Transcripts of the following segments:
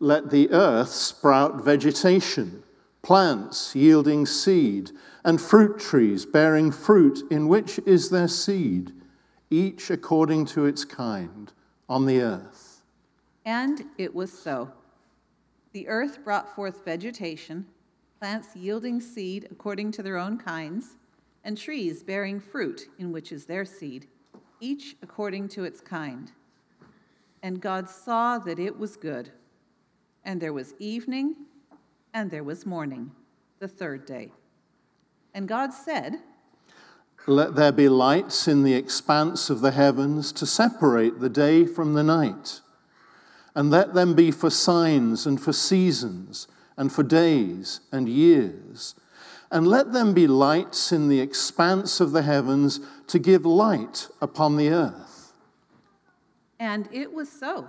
let the earth sprout vegetation, plants yielding seed, and fruit trees bearing fruit in which is their seed, each according to its kind, on the earth. And it was so. The earth brought forth vegetation, plants yielding seed according to their own kinds, and trees bearing fruit in which is their seed, each according to its kind. And God saw that it was good. And there was evening, and there was morning, the third day. And God said, Let there be lights in the expanse of the heavens to separate the day from the night, and let them be for signs and for seasons, and for days and years. And let them be lights in the expanse of the heavens to give light upon the earth. And it was so.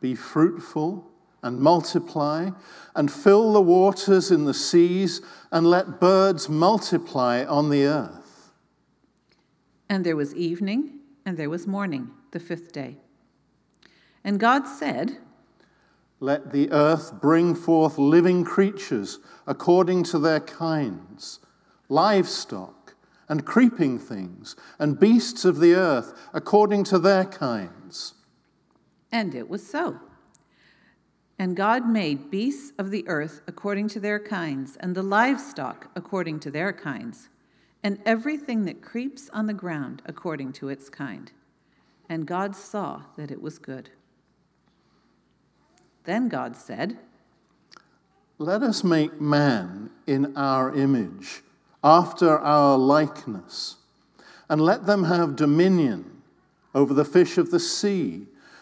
be fruitful and multiply, and fill the waters in the seas, and let birds multiply on the earth. And there was evening, and there was morning, the fifth day. And God said, Let the earth bring forth living creatures according to their kinds, livestock, and creeping things, and beasts of the earth according to their kinds and it was so. And God made beasts of the earth according to their kinds, and the livestock according to their kinds, and everything that creeps on the ground according to its kind. And God saw that it was good. Then God said, Let us make man in our image, after our likeness, and let them have dominion over the fish of the sea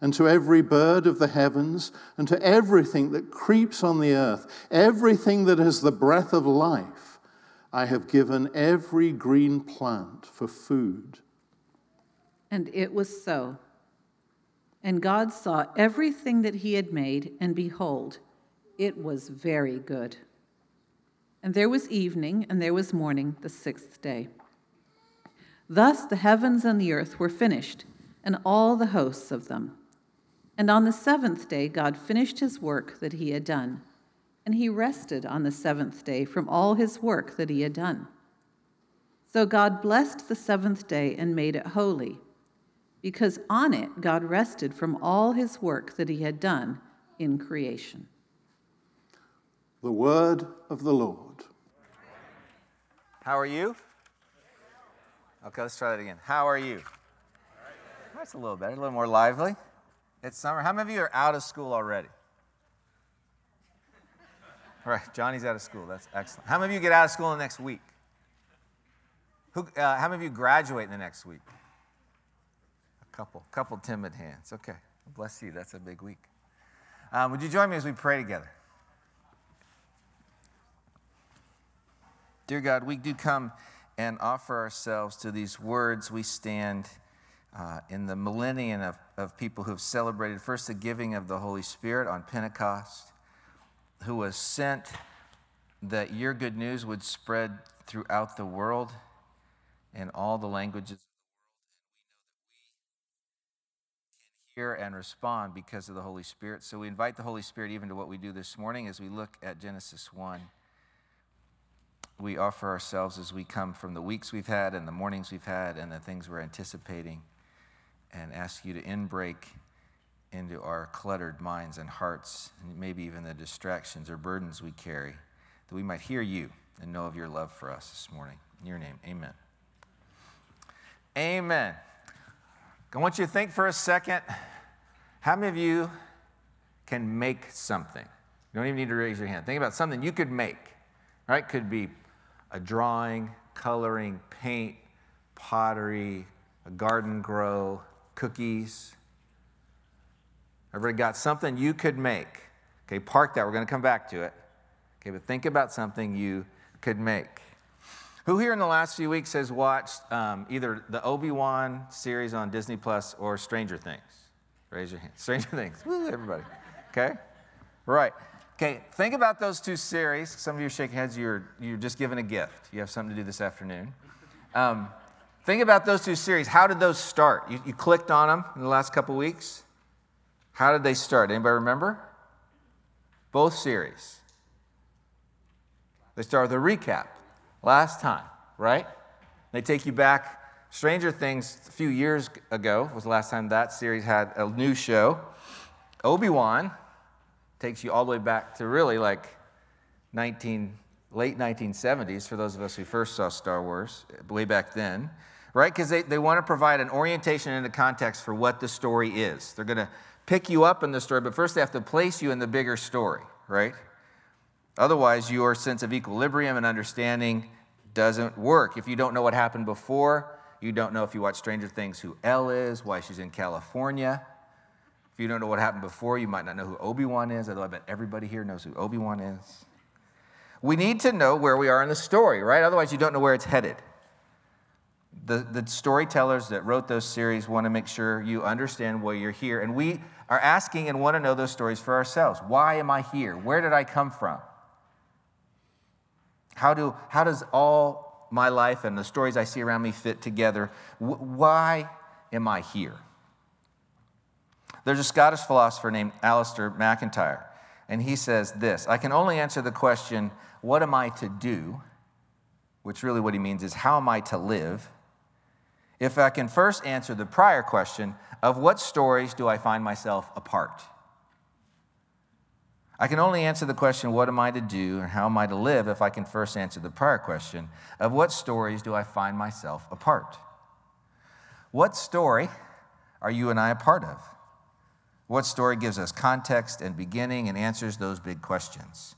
and to every bird of the heavens, and to everything that creeps on the earth, everything that has the breath of life, I have given every green plant for food. And it was so. And God saw everything that he had made, and behold, it was very good. And there was evening, and there was morning, the sixth day. Thus the heavens and the earth were finished, and all the hosts of them. And on the seventh day, God finished his work that he had done, and he rested on the seventh day from all his work that he had done. So God blessed the seventh day and made it holy, because on it God rested from all his work that he had done in creation. The word of the Lord. How are you? Okay, let's try that again. How are you? That's a little better, a little more lively. It's summer. How many of you are out of school already? All right, Johnny's out of school. That's excellent. How many of you get out of school in the next week? Who, uh, how many of you graduate in the next week? A couple, couple timid hands. Okay, bless you. That's a big week. Um, would you join me as we pray together? Dear God, we do come and offer ourselves to these words. We stand uh, in the millennium of, of people who have celebrated first the giving of the Holy Spirit on Pentecost, who was sent that your good news would spread throughout the world in all the languages that we can hear and respond because of the Holy Spirit. So we invite the Holy Spirit even to what we do this morning as we look at Genesis 1. We offer ourselves as we come from the weeks we've had and the mornings we've had and the things we're anticipating and ask you to inbreak into our cluttered minds and hearts, and maybe even the distractions or burdens we carry, that we might hear you and know of your love for us this morning. In your name, amen. Amen. I want you to think for a second how many of you can make something? You don't even need to raise your hand. Think about something you could make, right? Could be a drawing, coloring, paint, pottery, a garden grow, cookies. Everybody got something you could make. Okay, park that. We're going to come back to it. Okay, but think about something you could make. Who here in the last few weeks has watched um, either the Obi Wan series on Disney Plus or Stranger Things? Raise your hand. Stranger Things. Woo, everybody. Okay? Right. Okay, think about those two series. Some of you are shaking heads. You're, you're just given a gift. You have something to do this afternoon. Um, Think about those two series. How did those start? You, you clicked on them in the last couple weeks. How did they start? Anybody remember? Both series. They start with a recap. Last time, right? They take you back. Stranger Things, a few years ago, was the last time that series had a new show. Obi Wan takes you all the way back to really like 19, late 1970s for those of us who first saw Star Wars way back then right? Because they, they want to provide an orientation and a context for what the story is. They're going to pick you up in the story, but first they have to place you in the bigger story, right? Otherwise, your sense of equilibrium and understanding doesn't work. If you don't know what happened before, you don't know if you watch Stranger Things who El is, why she's in California. If you don't know what happened before, you might not know who Obi Wan is, although I bet everybody here knows who Obi Wan is. We need to know where we are in the story, right? Otherwise, you don't know where it's headed the, the storytellers that wrote those series want to make sure you understand why you're here. And we are asking and want to know those stories for ourselves. Why am I here? Where did I come from? How, do, how does all my life and the stories I see around me fit together? Why am I here? There's a Scottish philosopher named Alasdair MacIntyre, and he says this I can only answer the question, What am I to do? Which really what he means is, How am I to live? If I can first answer the prior question of what stories do I find myself a part? I can only answer the question, what am I to do and how am I to live, if I can first answer the prior question of what stories do I find myself a part? What story are you and I a part of? What story gives us context and beginning and answers those big questions?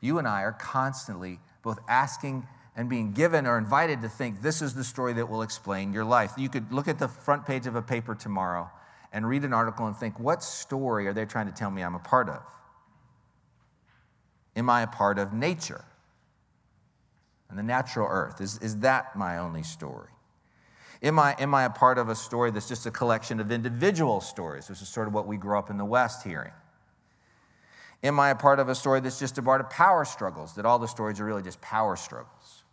You and I are constantly both asking and being given or invited to think this is the story that will explain your life. You could look at the front page of a paper tomorrow and read an article and think, what story are they trying to tell me I'm a part of? Am I a part of nature and the natural earth? Is, is that my only story? Am I, am I a part of a story that's just a collection of individual stories? This is sort of what we grew up in the West hearing. Am I a part of a story that's just a part of power struggles, that all the stories are really just power struggles?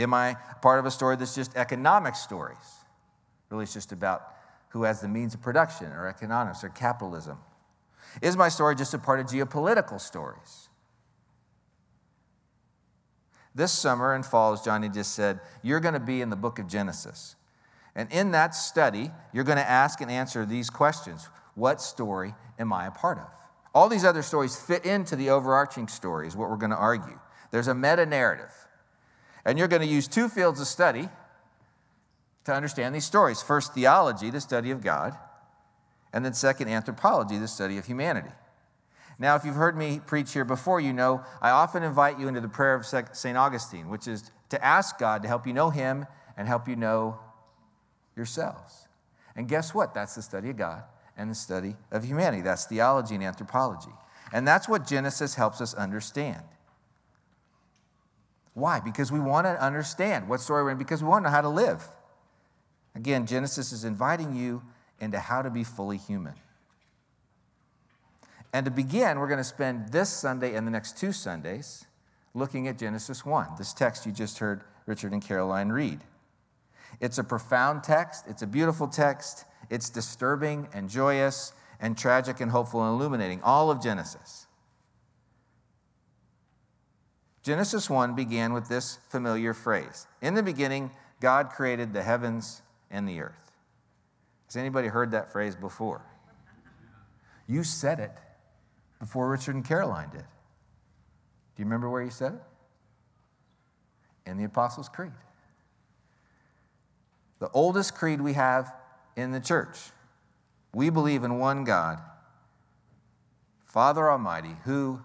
Am I part of a story that's just economic stories? Really, it's just about who has the means of production or economics or capitalism? Is my story just a part of geopolitical stories? This summer and fall, as Johnny just said, you're going to be in the book of Genesis. And in that study, you're going to ask and answer these questions What story am I a part of? All these other stories fit into the overarching story, is what we're going to argue. There's a meta narrative. And you're going to use two fields of study to understand these stories. First, theology, the study of God, and then second, anthropology, the study of humanity. Now, if you've heard me preach here before, you know I often invite you into the prayer of St. Augustine, which is to ask God to help you know Him and help you know yourselves. And guess what? That's the study of God and the study of humanity. That's theology and anthropology. And that's what Genesis helps us understand. Why? Because we want to understand what story we're in, because we want to know how to live. Again, Genesis is inviting you into how to be fully human. And to begin, we're going to spend this Sunday and the next two Sundays looking at Genesis 1, this text you just heard Richard and Caroline read. It's a profound text, it's a beautiful text, it's disturbing and joyous and tragic and hopeful and illuminating, all of Genesis. Genesis 1 began with this familiar phrase In the beginning, God created the heavens and the earth. Has anybody heard that phrase before? You said it before Richard and Caroline did. Do you remember where you said it? In the Apostles' Creed. The oldest creed we have in the church. We believe in one God, Father Almighty, who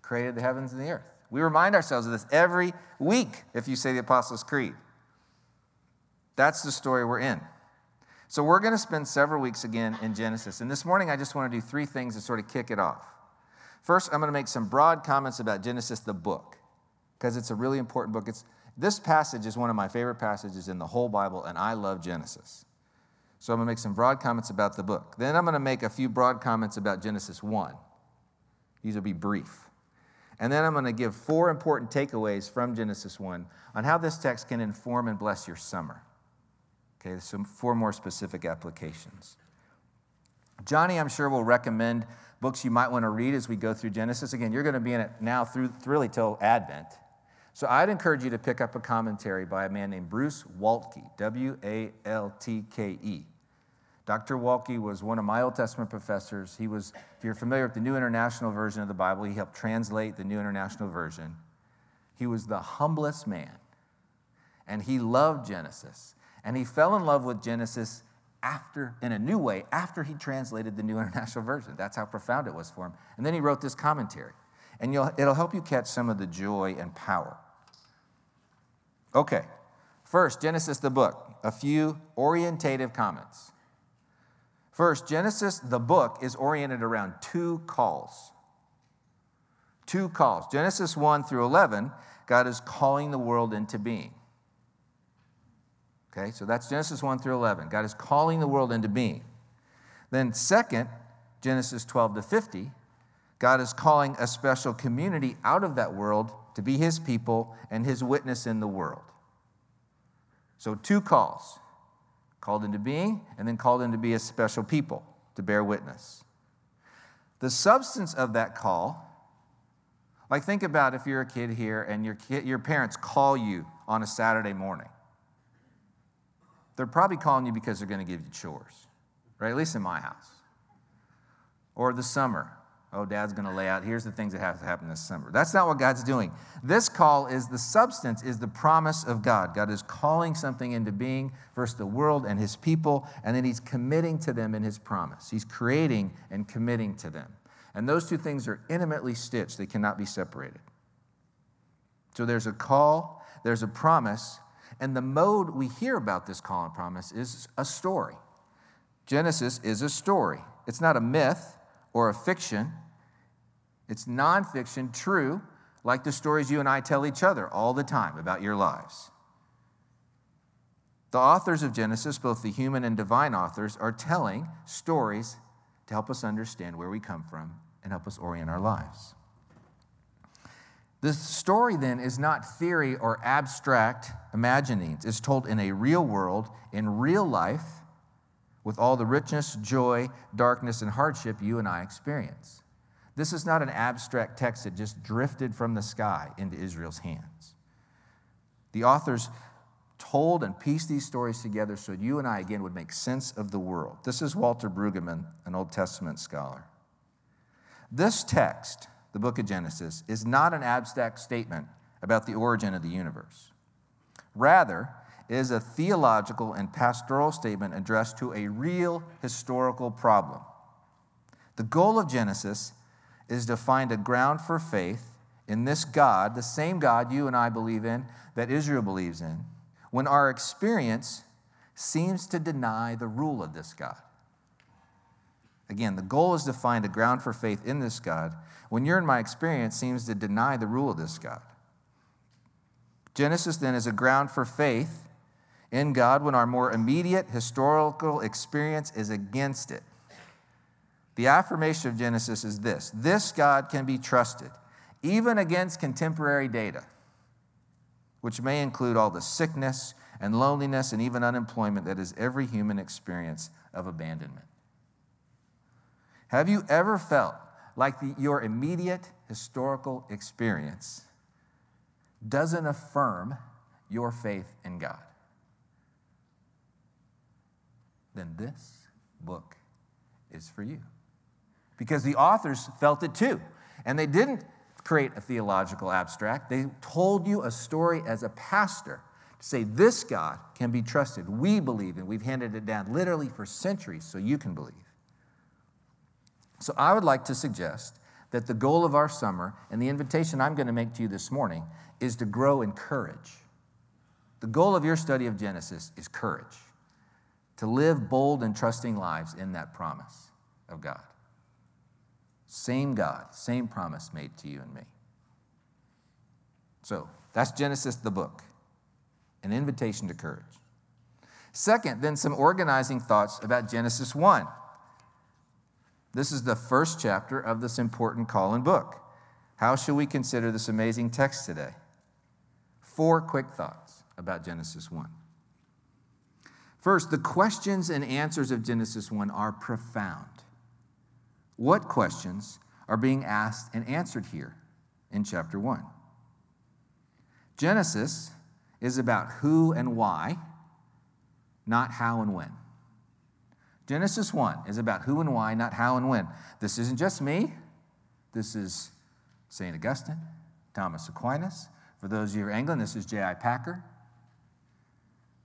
created the heavens and the earth. We remind ourselves of this every week if you say the Apostles' Creed. That's the story we're in. So we're going to spend several weeks again in Genesis. And this morning, I just want to do three things to sort of kick it off. First, I'm going to make some broad comments about Genesis, the book, because it's a really important book. It's, this passage is one of my favorite passages in the whole Bible, and I love Genesis. So I'm going to make some broad comments about the book. Then I'm going to make a few broad comments about Genesis 1. These will be brief. And then I'm going to give four important takeaways from Genesis 1 on how this text can inform and bless your summer. Okay, so four more specific applications. Johnny, I'm sure, will recommend books you might want to read as we go through Genesis. Again, you're going to be in it now through really till Advent. So I'd encourage you to pick up a commentary by a man named Bruce Waltke, W A L T K E. Dr. Waltke was one of my Old Testament professors. He was, if you're familiar with the New International Version of the Bible, he helped translate the New International Version. He was the humblest man, and he loved Genesis. And he fell in love with Genesis after, in a new way, after he translated the New International Version. That's how profound it was for him. And then he wrote this commentary. And it'll help you catch some of the joy and power. Okay, first, Genesis the book, a few orientative comments. First, Genesis the book is oriented around two calls. Two calls. Genesis 1 through 11, God is calling the world into being. Okay, so that's Genesis 1 through 11. God is calling the world into being. Then, second, Genesis 12 to 50, God is calling a special community out of that world to be his people and his witness in the world. So, two calls called into being and then called into be a special people to bear witness. The substance of that call, like think about if you're a kid here and your, kid, your parents call you on a Saturday morning. They're probably calling you because they're going to give you chores, right? At least in my house. or the summer. Oh, dad's going to lay out, here's the things that have to happen this summer. That's not what God's doing. This call is the substance, is the promise of God. God is calling something into being, first the world and his people, and then he's committing to them in his promise. He's creating and committing to them. And those two things are intimately stitched, they cannot be separated. So there's a call, there's a promise, and the mode we hear about this call and promise is a story. Genesis is a story, it's not a myth or a fiction. It's nonfiction, true, like the stories you and I tell each other all the time about your lives. The authors of Genesis, both the human and divine authors, are telling stories to help us understand where we come from and help us orient our lives. The story then is not theory or abstract imaginings. It's told in a real world, in real life, with all the richness, joy, darkness, and hardship you and I experience. This is not an abstract text that just drifted from the sky into Israel's hands. The authors told and pieced these stories together so you and I again would make sense of the world. This is Walter Brueggemann, an Old Testament scholar. This text, the book of Genesis, is not an abstract statement about the origin of the universe. Rather, is a theological and pastoral statement addressed to a real historical problem. The goal of Genesis is to find a ground for faith in this God, the same God you and I believe in, that Israel believes in, when our experience seems to deny the rule of this God. Again, the goal is to find a ground for faith in this God when your and my experience seems to deny the rule of this God. Genesis then is a ground for faith in God when our more immediate historical experience is against it. The affirmation of Genesis is this this God can be trusted, even against contemporary data, which may include all the sickness and loneliness and even unemployment that is every human experience of abandonment. Have you ever felt like the, your immediate historical experience doesn't affirm your faith in God? Then this book is for you. Because the authors felt it too. And they didn't create a theological abstract, they told you a story as a pastor to say, This God can be trusted. We believe, and we've handed it down literally for centuries so you can believe. So I would like to suggest that the goal of our summer and the invitation I'm going to make to you this morning is to grow in courage. The goal of your study of Genesis is courage to live bold and trusting lives in that promise of God. Same God, same promise made to you and me. So that's Genesis, the book, an invitation to courage. Second, then some organizing thoughts about Genesis 1. This is the first chapter of this important call and book. How shall we consider this amazing text today? Four quick thoughts about Genesis 1. First, the questions and answers of Genesis 1 are profound. What questions are being asked and answered here in chapter 1? Genesis is about who and why, not how and when. Genesis 1 is about who and why, not how and when. This isn't just me, this is St. Augustine, Thomas Aquinas. For those of you who are Anglican, this is J.I. Packer.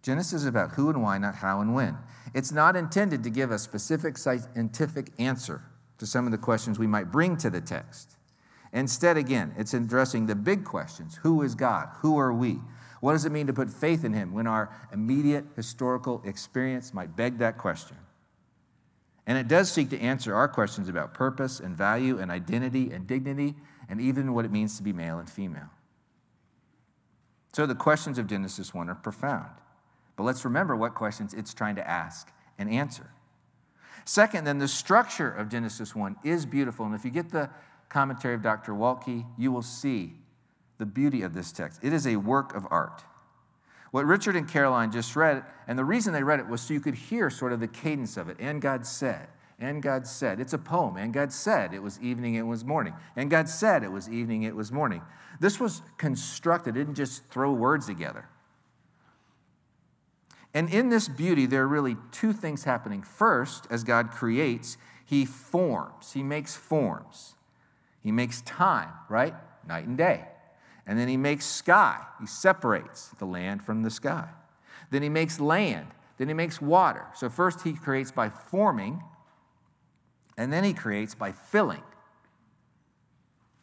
Genesis is about who and why, not how and when. It's not intended to give a specific scientific answer to some of the questions we might bring to the text. Instead, again, it's addressing the big questions Who is God? Who are we? What does it mean to put faith in Him when our immediate historical experience might beg that question? And it does seek to answer our questions about purpose and value and identity and dignity and even what it means to be male and female. So the questions of Genesis 1 are profound. But let's remember what questions it's trying to ask and answer. Second, then the structure of Genesis 1 is beautiful. And if you get the commentary of Dr. Waltke, you will see the beauty of this text. It is a work of art. What Richard and Caroline just read, and the reason they read it was so you could hear sort of the cadence of it. And God said, and God said. It's a poem. And God said it was evening, it was morning. And God said it was evening, it was morning. This was constructed, it didn't just throw words together. And in this beauty, there are really two things happening. First, as God creates, he forms, he makes forms. He makes time, right? Night and day. And then he makes sky. He separates the land from the sky. Then he makes land. Then he makes water. So first he creates by forming, and then he creates by filling.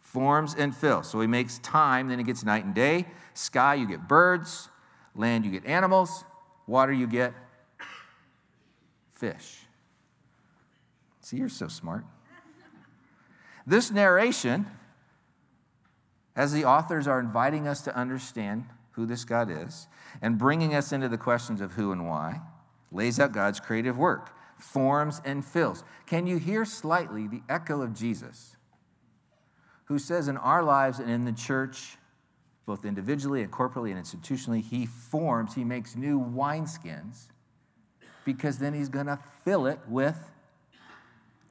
Forms and fills. So he makes time, then he gets night and day. Sky, you get birds. Land, you get animals. Water, you get fish. See, you're so smart. This narration, as the authors are inviting us to understand who this God is and bringing us into the questions of who and why, lays out God's creative work, forms and fills. Can you hear slightly the echo of Jesus, who says in our lives and in the church, both individually and corporately and institutionally, he forms, he makes new wineskins because then he's going to fill it with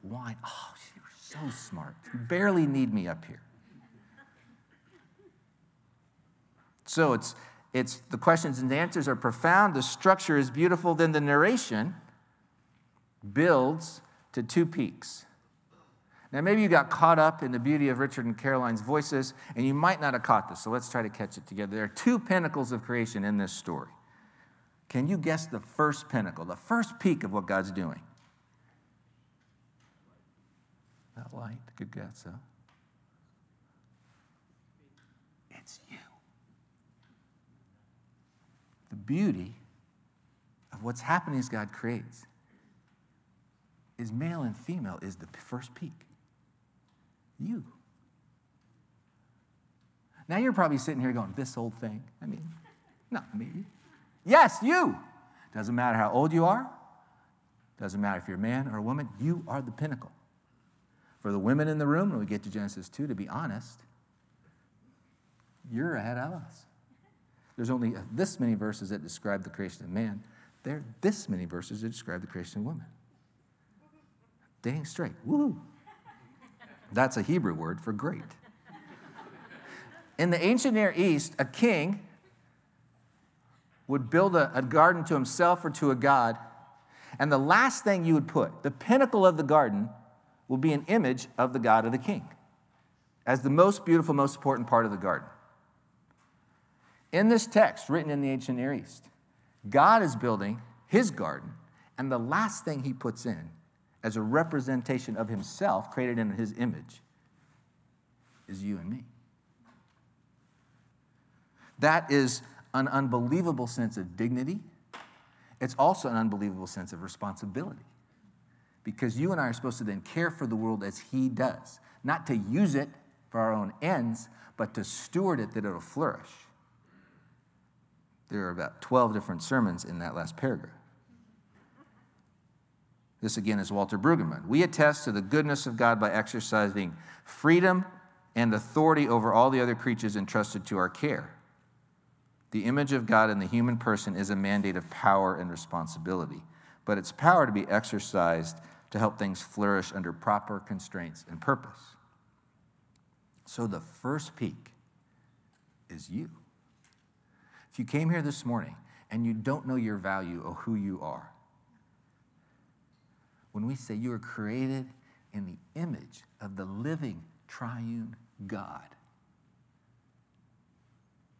wine. Oh, you're so smart. You barely need me up here. So it's, it's the questions and the answers are profound, the structure is beautiful, then the narration builds to two peaks. Now, maybe you got caught up in the beauty of Richard and Caroline's voices, and you might not have caught this, so let's try to catch it together. There are two pinnacles of creation in this story. Can you guess the first pinnacle, the first peak of what God's doing? That light, good guess, huh? It's you. The beauty of what's happening as God creates is male and female is the first peak. You. Now you're probably sitting here going, this old thing. I mean, not me. Yes, you. Doesn't matter how old you are, doesn't matter if you're a man or a woman, you are the pinnacle. For the women in the room, when we get to Genesis 2, to be honest, you're ahead of us. There's only this many verses that describe the creation of man. There are this many verses that describe the creation of woman. Dang straight. Woo! That's a Hebrew word for great. In the ancient Near East, a king would build a, a, garden to himself or to a god, and the last thing you would put, the pinnacle of the garden, will be an image of the God of the king as the most beautiful, most important part of the garden. In this text, written in the ancient Near East, God is building his garden, and the last thing he puts in as a representation of himself, created in his image, is you and me. That is an unbelievable sense of dignity. It's also an unbelievable sense of responsibility because you and I are supposed to then care for the world as He does, not to use it for our own ends, but to steward it that it'll flourish. There are about 12 different sermons in that last paragraph. This again is Walter Brueggemann. We attest to the goodness of God by exercising freedom and authority over all the other creatures entrusted to our care. The image of God in the human person is a mandate of power and responsibility, but its power to be exercised to help things flourish under proper constraints and purpose. So the first peak is you. If you came here this morning and you don't know your value or who you are, when we say you are created in the image of the living triune God,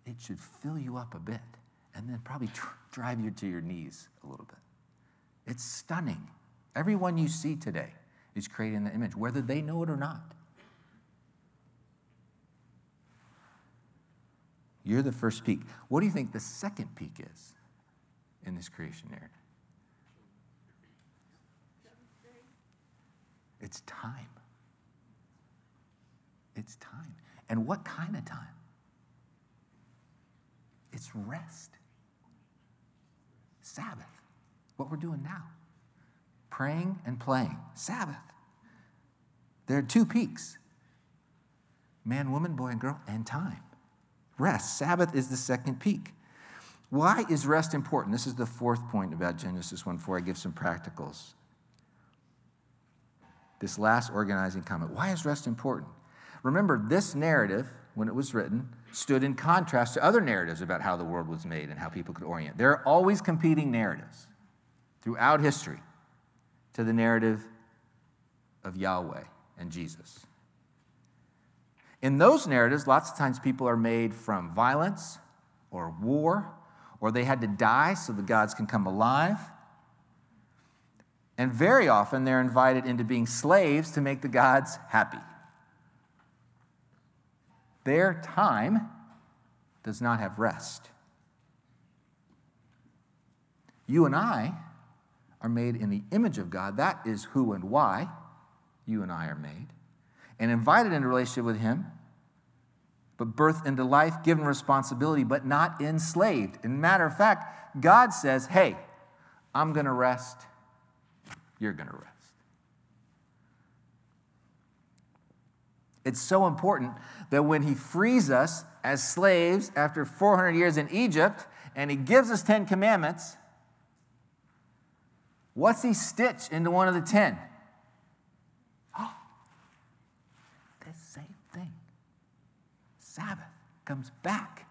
it should fill you up a bit and then probably drive you to your knees a little bit. It's stunning Everyone you see today is creating the image, whether they know it or not. You're the first peak. What do you think the second peak is in this creation narrative? It's time. It's time. And what kind of time? It's rest. Sabbath. What we're doing now praying and playing. Sabbath. There are two peaks man, woman, boy, and girl, and time. Rest. Sabbath is the second peak. Why is rest important? This is the fourth point about Genesis 1 4. I give some practicals. This last organizing comment. Why is rest important? Remember, this narrative, when it was written, stood in contrast to other narratives about how the world was made and how people could orient. There are always competing narratives throughout history to the narrative of Yahweh and Jesus. In those narratives, lots of times people are made from violence or war, or they had to die so the gods can come alive. And very often they're invited into being slaves to make the gods happy. Their time does not have rest. You and I are made in the image of God. That is who and why you and I are made. And invited into relationship with Him, but birthed into life, given responsibility, but not enslaved. And matter of fact, God says, hey, I'm going to rest, you're going to rest. It's so important that when He frees us as slaves after 400 years in Egypt and He gives us 10 commandments, What's he stitched into one of the ten? Oh, the same thing. Sabbath comes back.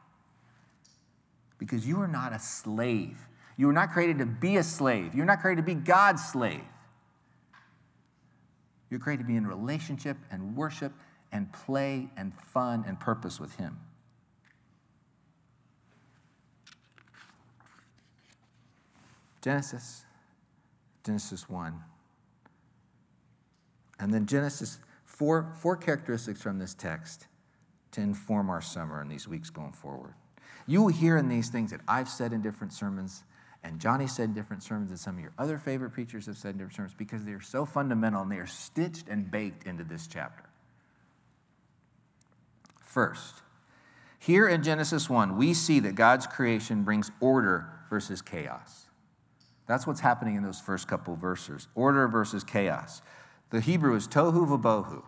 Because you are not a slave. You were not created to be a slave. You're not created to be God's slave. You're created to be in relationship and worship and play and fun and purpose with Him. Genesis Genesis 1. And then Genesis, four, four characteristics from this text to inform our summer and these weeks going forward. You will hear in these things that I've said in different sermons, and Johnny said different sermons, and some of your other favorite preachers have said different sermons, because they are so fundamental and they are stitched and baked into this chapter. First, here in Genesis 1, we see that God's creation brings order versus chaos. That's what's happening in those first couple verses order versus chaos. The Hebrew is tohu vabohu.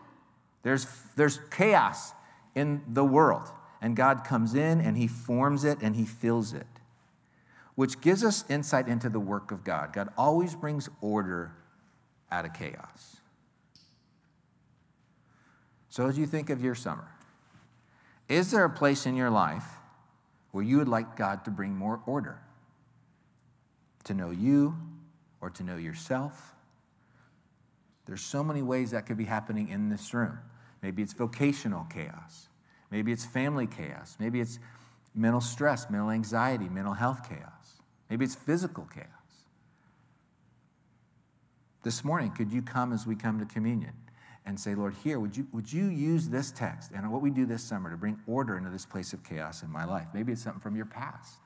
There's, there's chaos in the world, and God comes in and He forms it and He fills it, which gives us insight into the work of God. God always brings order out of chaos. So, as you think of your summer, is there a place in your life where you would like God to bring more order? to know you or to know yourself. There's so many ways that could be happening in this room. Maybe it's vocational chaos. Maybe it's family chaos. Maybe it's mental stress, mental anxiety, mental health chaos. Maybe it's physical chaos. This morning, could you come as we come to communion and say, Lord, here, would you, would you use this text and what we do this summer to bring order into this place of chaos in my life? Maybe it's something from your past.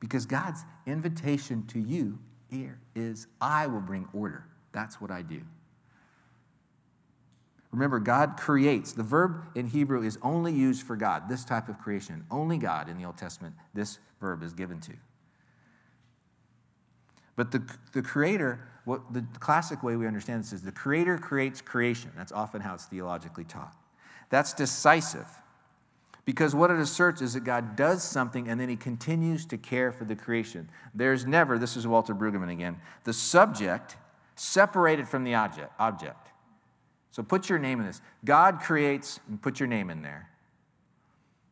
Because God's invitation to you here is I will bring order. That's what I do. Remember, God creates. The verb in Hebrew is only used for God, this type of creation. Only God in the Old Testament, this verb is given to. But the, the creator, what the classic way we understand this is the creator creates creation. That's often how it's theologically taught. That's decisive. Because what it asserts is that God does something and then he continues to care for the creation. There's never, this is Walter Brueggemann again, the subject separated from the object. object. So put your name in this. God creates, and put your name in there.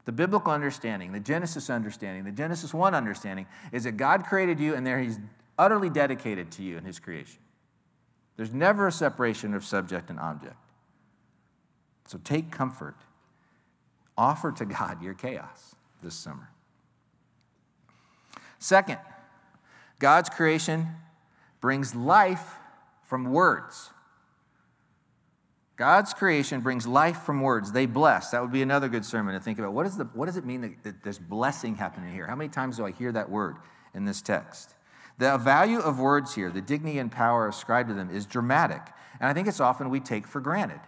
The biblical understanding, the Genesis understanding, the Genesis 1 understanding is that God created you and there he's utterly dedicated to you in his creation. There's never a separation of subject and object. So take comfort Offer to God your chaos this summer. Second, God's creation brings life from words. God's creation brings life from words. They bless. That would be another good sermon to think about. What, is the, what does it mean that, that there's blessing happening here? How many times do I hear that word in this text? The value of words here, the dignity and power ascribed to them, is dramatic. And I think it's often we take for granted.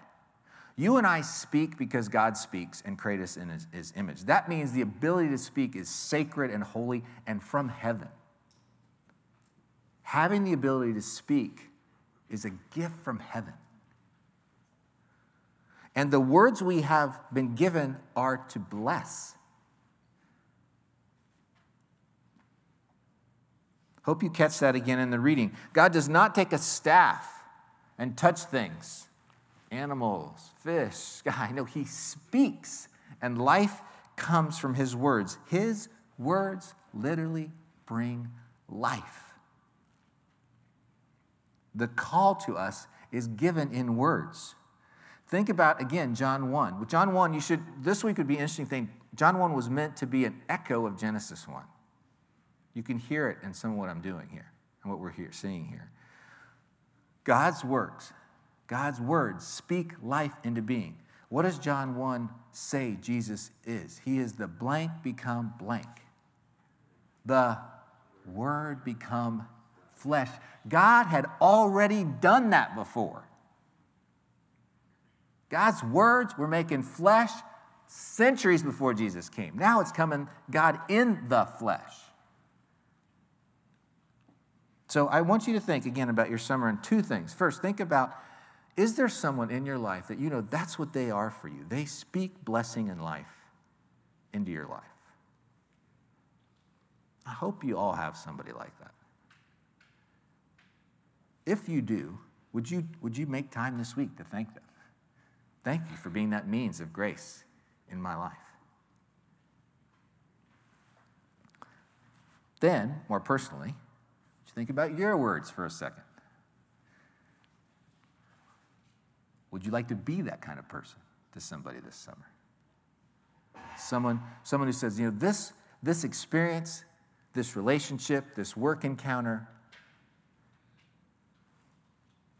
You and I speak because God speaks and created us in his, his, image. That means the ability to speak is sacred and holy and from heaven. Having the ability to speak is a gift from heaven. And the words we have been given are to bless. Hope you catch that again in the reading. God does not take a staff and touch things animals, fish, sky. No, he speaks, and life comes from his words. His words literally bring life. The call to us is given in words. Think about again John 1. With John 1, you should this week would be an interesting thing. John 1 was meant to be an echo of Genesis 1. You can hear it in some of what I'm doing here and what we're here seeing here. God's words, God's words speak life into being. What does John 1 say Jesus is? He is the blank become blank. The word become flesh. God had already done that before. God's words were making flesh centuries before Jesus came. Now it's coming God in the flesh. So I want you to think again about your summer in two things. First, think about is there someone in your life that you know that's what they are for you? They speak blessing and life into your life. I hope you all have somebody like that. If you do, would you, would you make time this week to thank them? Thank you for being that means of grace in my life. Then, more personally, you think about your words for a second. Would you like to be that kind of person to somebody this summer? Someone, someone who says, you know, this, this experience, this relationship, this work encounter,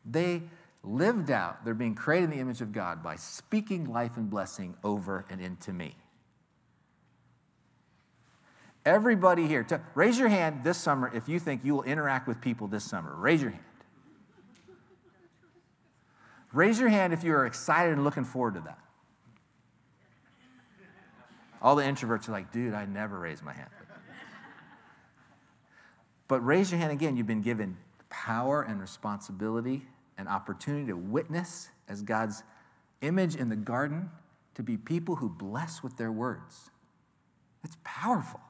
they lived out, they're being created in the image of God by speaking life and blessing over and into me. Everybody here, to, raise your hand this summer if you think you will interact with people this summer. Raise your hand. Raise your hand if you are excited and looking forward to that. All the introverts are like, dude, I never raise my hand. But raise your hand again. You've been given power and responsibility and opportunity to witness as God's image in the garden to be people who bless with their words. It's powerful.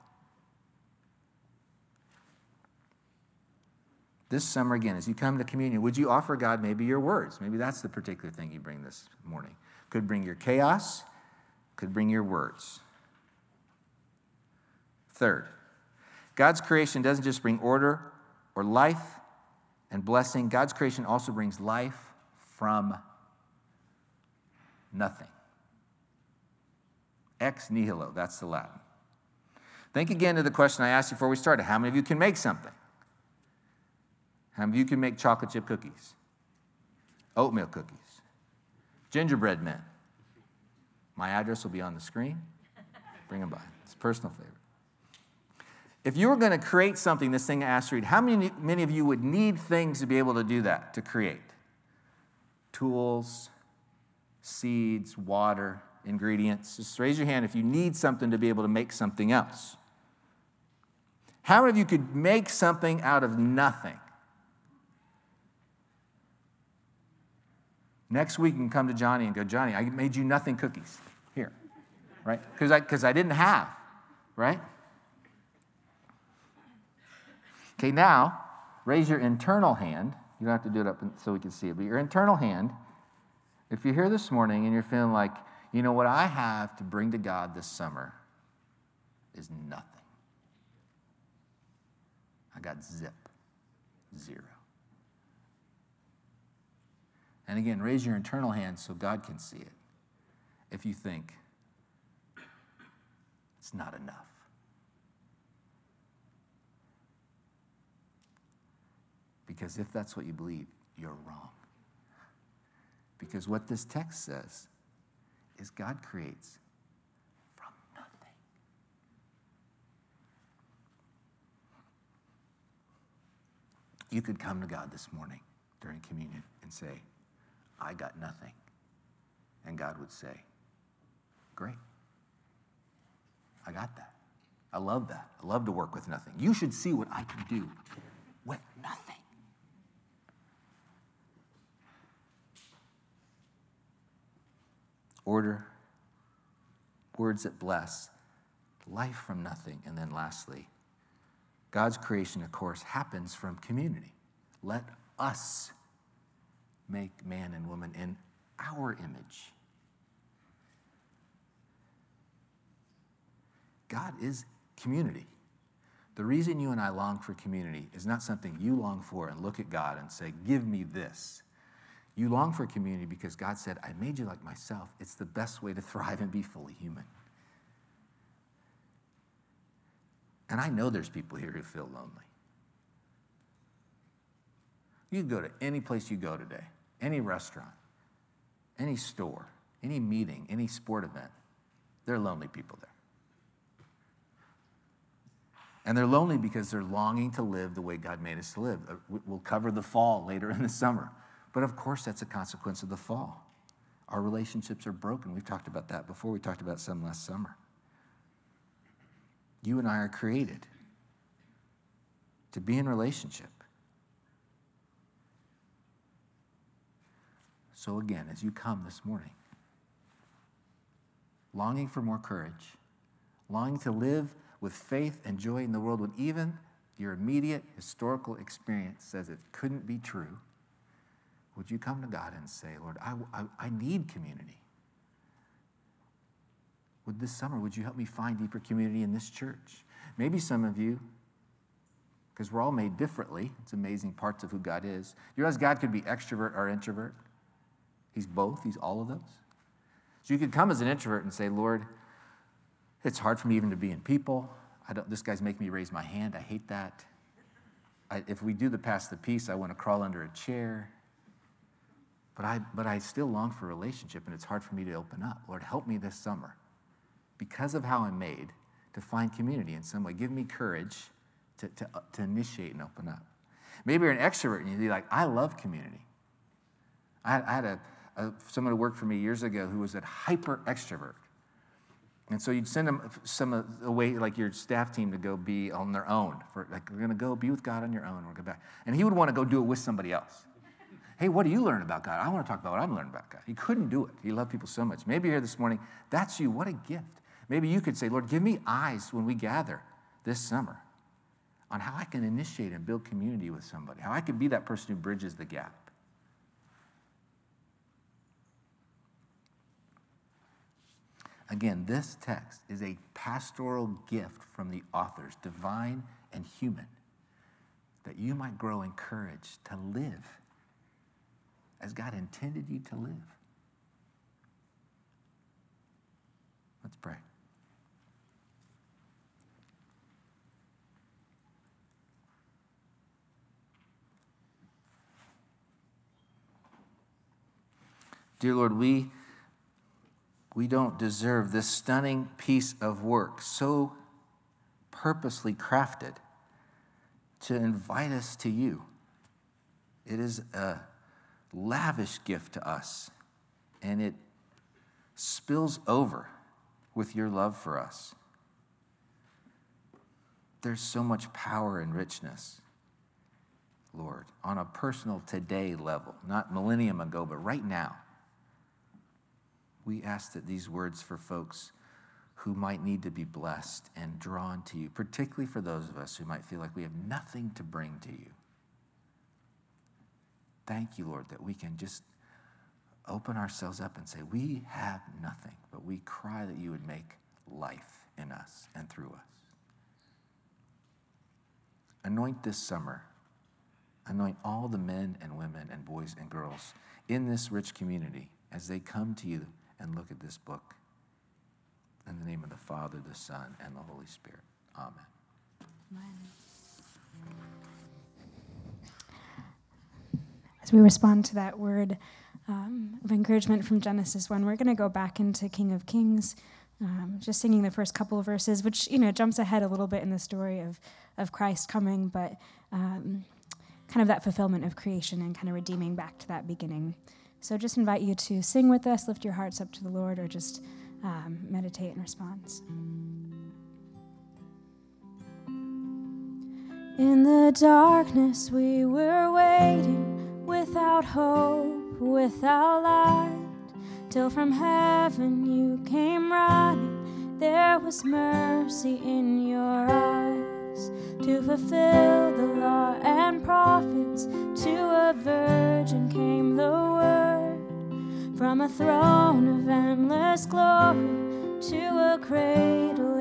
This summer, again, as you come to communion, would you offer God maybe your words? Maybe that's the particular thing you bring this morning. Could bring your chaos, could bring your words. Third, God's creation doesn't just bring order or life and blessing, God's creation also brings life from nothing. Ex nihilo, that's the Latin. Think again to the question I asked you before we started how many of you can make something? How many of you can make chocolate chip cookies? Oatmeal cookies? Gingerbread men? My address will be on the screen. Bring them by. It's personal favorite. If you were going to create something, this thing I asked read, how many, many of you would need things to be able to do that, to create? Tools, seeds, water, ingredients. Just raise your hand if you need something to be able to make something else. How many of you could make something out of nothing? Next week, you can come to Johnny and go, Johnny, I made you nothing cookies. Here, right? Because I, cause I didn't have, right? Okay, now, raise your internal hand. You don't have to do it up so we can see it, but your internal hand, if you're here this morning and you're feeling like, you know what I have to bring to God this summer is nothing. I got zip, zero. And again, raise your internal hand so God can see it. If you think it's not enough. Because if that's what you believe, you're wrong. Because what this text says is God creates from nothing. You could come to God this morning during communion and say, I got nothing. And God would say, Great. I got that. I love that. I love to work with nothing. You should see what I can do with nothing. Order, words that bless, life from nothing. And then lastly, God's creation, of course, happens from community. Let us make man and woman in our image. God is community. The reason you and I long for community is not something you long for and look at God and say, Give me this. You long for community because God said, I made you like myself. It's the best way to thrive and be fully human. And I know there's people here who feel lonely. You go to any place you go today, any restaurant, any store, any meeting, any sport event, there are lonely people there. And they're lonely because they're longing to live the way God made us to live. Uh, we'll cover the fall later in the summer. But of course, that's a consequence of the fall. Our relationships are broken. We've talked about that before. We talked about some last summer. You and I are created to be in relationship. So, again, as you come this morning, longing for more courage, longing to live with faith and joy in the world when even your immediate historical experience says it couldn't be true, would you come to God and say, Lord, I, I, I need community? Would this summer, would you help me find deeper community in this church? Maybe some of you, because we're all made differently. It's amazing parts of who God is. You realize God could be extrovert or introvert? He's both, He's all of those. So you could come as an introvert and say, Lord, it's hard for me even to be in people. I don't, this guy's making me raise my hand. I hate that. I, if we do the pass the peace, I want to crawl under a chair. But I, but I still long for a relationship, and it's hard for me to open up. Lord, help me this summer, because of how I'm made, to find community in some way. Give me courage to, to, uh, to initiate and open up. Maybe you're an extrovert and you'd be like, I love community. I, I had a, a, someone who worked for me years ago who was a hyper extrovert. And so you'd send them some away, like your staff team, to go be on their own. For like, we're going to go be with God on your own. We'll go back. And he would want to go do it with somebody else. Hey, what do you learn about God? I want to talk about what I'm learning about God. He couldn't do it. He loved people so much. Maybe you're here this morning. That's you. What a gift. Maybe you could say, Lord, give me eyes when we gather this summer on how I can initiate and build community with somebody, how I can be that person who bridges the gap. Again, this text is a pastoral gift from the authors, divine and human, that you might grow in courage to live as God intended you to live. Let's pray. Dear Lord, we we don't deserve this stunning piece of work, so purposely crafted to invite us to you. It is a lavish gift to us, and it spills over with your love for us. There's so much power and richness, Lord, on a personal today level, not millennium ago, but right now we ask that these words for folks who might need to be blessed and drawn to you, particularly for those of us who might feel like we have nothing to bring to you. Thank you, Lord, that we can just open ourselves up and say, We have nothing, but we cry that you would make life in us and through us. Anoint this summer. Anoint all the men and women and boys and girls in this rich community as they come to you and look at this book. In the name of the Father, the Son, and the Holy Spirit. Amen. Amen. As we respond to that word um, of encouragement from Genesis 1, we're going to go back into King of Kings, um, just singing the first couple of verses, which, you know, jumps ahead a little bit in the story of, of Christ coming, but um, kind of that fulfillment of creation and kind of redeeming back to that beginning. So just invite you to sing with us, lift your hearts up to the Lord, or just um, meditate in response. In the darkness, we were waiting without hope, without light, till from heaven you came running. There was mercy in your eyes to fulfill the law and prophets. To a virgin came the word from a throne of endless glory to a cradle